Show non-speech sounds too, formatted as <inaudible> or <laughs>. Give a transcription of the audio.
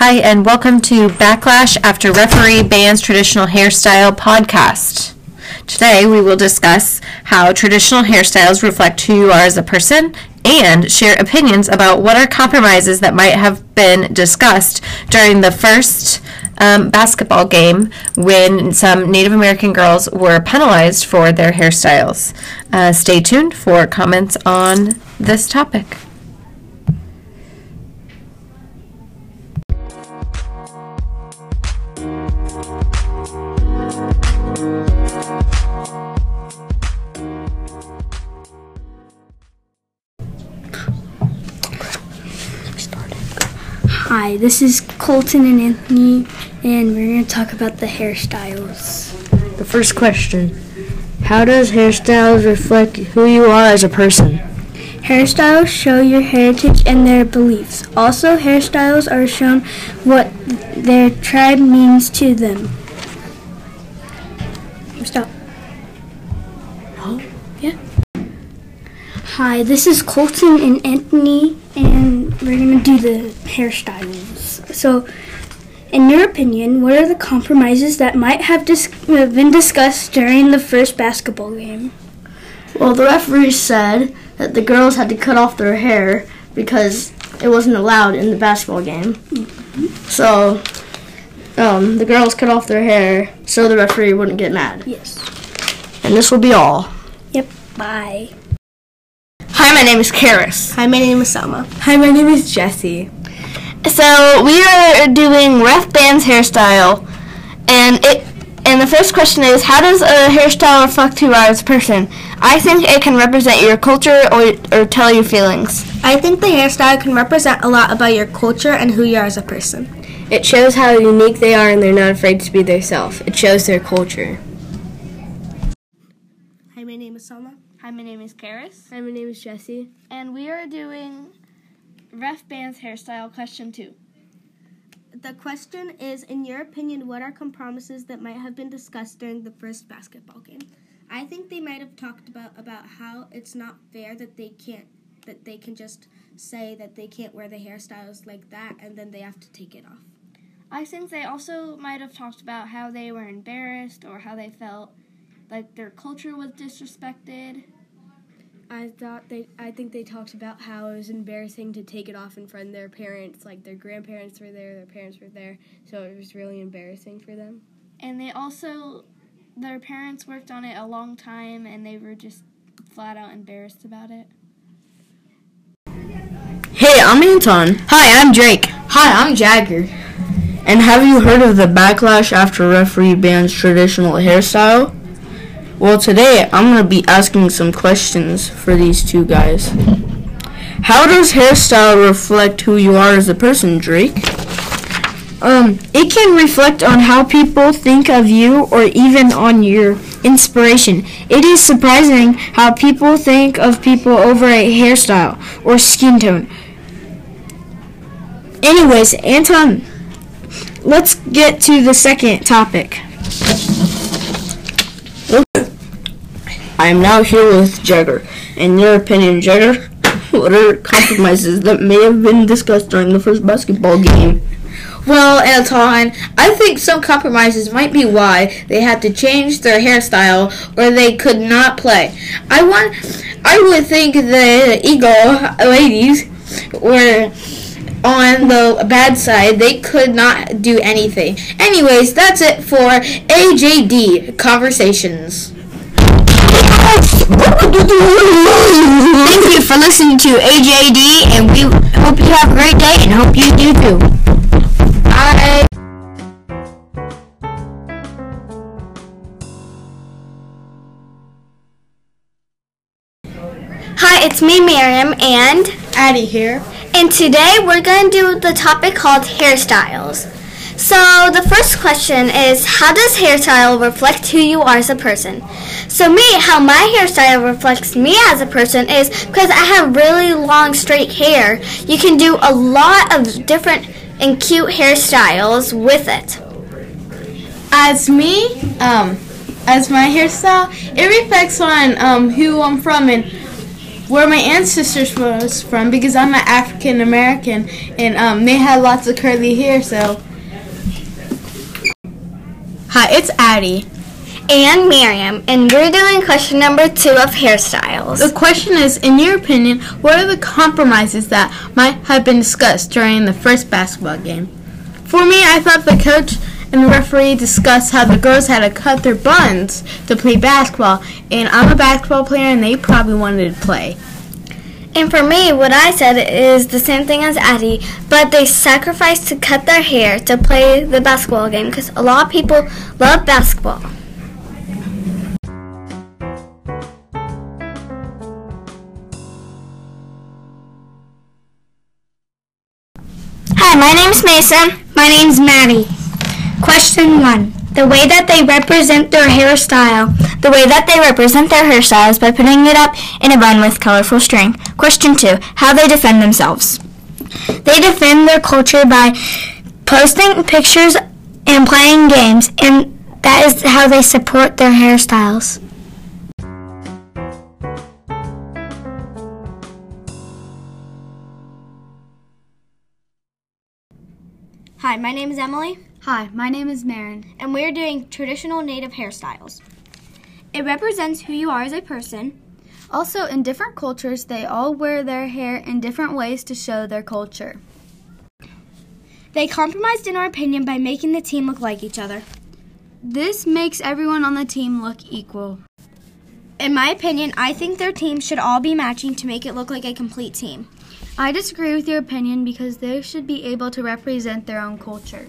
Hi, and welcome to Backlash After Referee Bans Traditional Hairstyle podcast. Today, we will discuss how traditional hairstyles reflect who you are as a person and share opinions about what are compromises that might have been discussed during the first um, basketball game when some Native American girls were penalized for their hairstyles. Uh, stay tuned for comments on this topic. Hi, this is Colton and Anthony, and we're going to talk about the hairstyles. The first question How does hairstyles reflect who you are as a person? Hairstyles show your heritage and their beliefs. Also, hairstyles are shown what their tribe means to them. Stop. Oh, yeah. Hi, this is Colton and Anthony, and we're going to do the hairstyles. So, in your opinion, what are the compromises that might have dis- been discussed during the first basketball game? Well, the referee said that the girls had to cut off their hair because it wasn't allowed in the basketball game. So, um, the girls cut off their hair so the referee wouldn't get mad. Yes. And this will be all. Yep. Bye. Hi, my name is Karis. Hi, my name is Selma. Hi, my name is Jesse. So we are doing Ref Band's hairstyle, and it. And the first question is, how does a hairstyle reflect who you are as a person? I think it can represent your culture or, or tell your feelings. I think the hairstyle can represent a lot about your culture and who you are as a person. It shows how unique they are and they're not afraid to be themselves. It shows their culture. Hi, my name is Selma. Hi, my name is Karis, Hi, my name is Jessie. and we are doing Ref Band's hairstyle question two. The question is, in your opinion, what are compromises that might have been discussed during the first basketball game? I think they might have talked about about how it's not fair that they can't that they can just say that they can't wear the hairstyles like that and then they have to take it off. I think they also might have talked about how they were embarrassed or how they felt like their culture was disrespected. I thought they. I think they talked about how it was embarrassing to take it off in front of their parents. Like their grandparents were there, their parents were there, so it was really embarrassing for them. And they also, their parents worked on it a long time and they were just flat out embarrassed about it. Hey, I'm Anton. Hi, I'm Drake. Hi, I'm Jagger. And have you heard of the backlash after referee bans traditional hairstyle? Well, today I'm going to be asking some questions for these two guys. How does hairstyle reflect who you are as a person, Drake? Um, it can reflect on how people think of you or even on your inspiration. It is surprising how people think of people over a hairstyle or skin tone. Anyways, Anton, let's get to the second topic. I am now here with Jagger. In your opinion, Jagger, <laughs> what are compromises that may have been discussed during the first basketball game? Well, Anton, I think some compromises might be why they had to change their hairstyle or they could not play. I want I would think the Eagle ladies were on the bad side. They could not do anything. Anyways, that's it for AJD Conversations. Thank you for listening to AJD, and we hope you have a great day and hope you do too. Bye. Hi, it's me, Miriam, and Addie here. and today we're going to do the topic called hairstyles. So the first question is, how does hairstyle reflect who you are as a person? So me, how my hairstyle reflects me as a person is because I have really long straight hair. You can do a lot of different and cute hairstyles with it. As me, um, as my hairstyle, it reflects on um, who I'm from and where my ancestors was from because I'm an African American and um, they had lots of curly hair. So, hi, it's Addie. And Miriam, and we're doing question number two of hairstyles. The question is, in your opinion, what are the compromises that might have been discussed during the first basketball game? For me, I thought the coach and the referee discussed how the girls had to cut their buns to play basketball, and I'm a basketball player, and they probably wanted to play. And for me, what I said is the same thing as Addie, but they sacrificed to cut their hair to play the basketball game because a lot of people love basketball. My name's Mason. My name's Maddie. Question one. The way that they represent their hairstyle. The way that they represent their hairstyle is by putting it up in a bun with colorful string. Question two. How they defend themselves. They defend their culture by posting pictures and playing games, and that is how they support their hairstyles. Hi, my name is Emily, Hi, my name is Marin. and we're doing traditional native hairstyles. It represents who you are as a person. Also, in different cultures, they all wear their hair in different ways to show their culture. They compromised, in our opinion, by making the team look like each other. This makes everyone on the team look equal. In my opinion, I think their teams should all be matching to make it look like a complete team. I disagree with your opinion because they should be able to represent their own culture.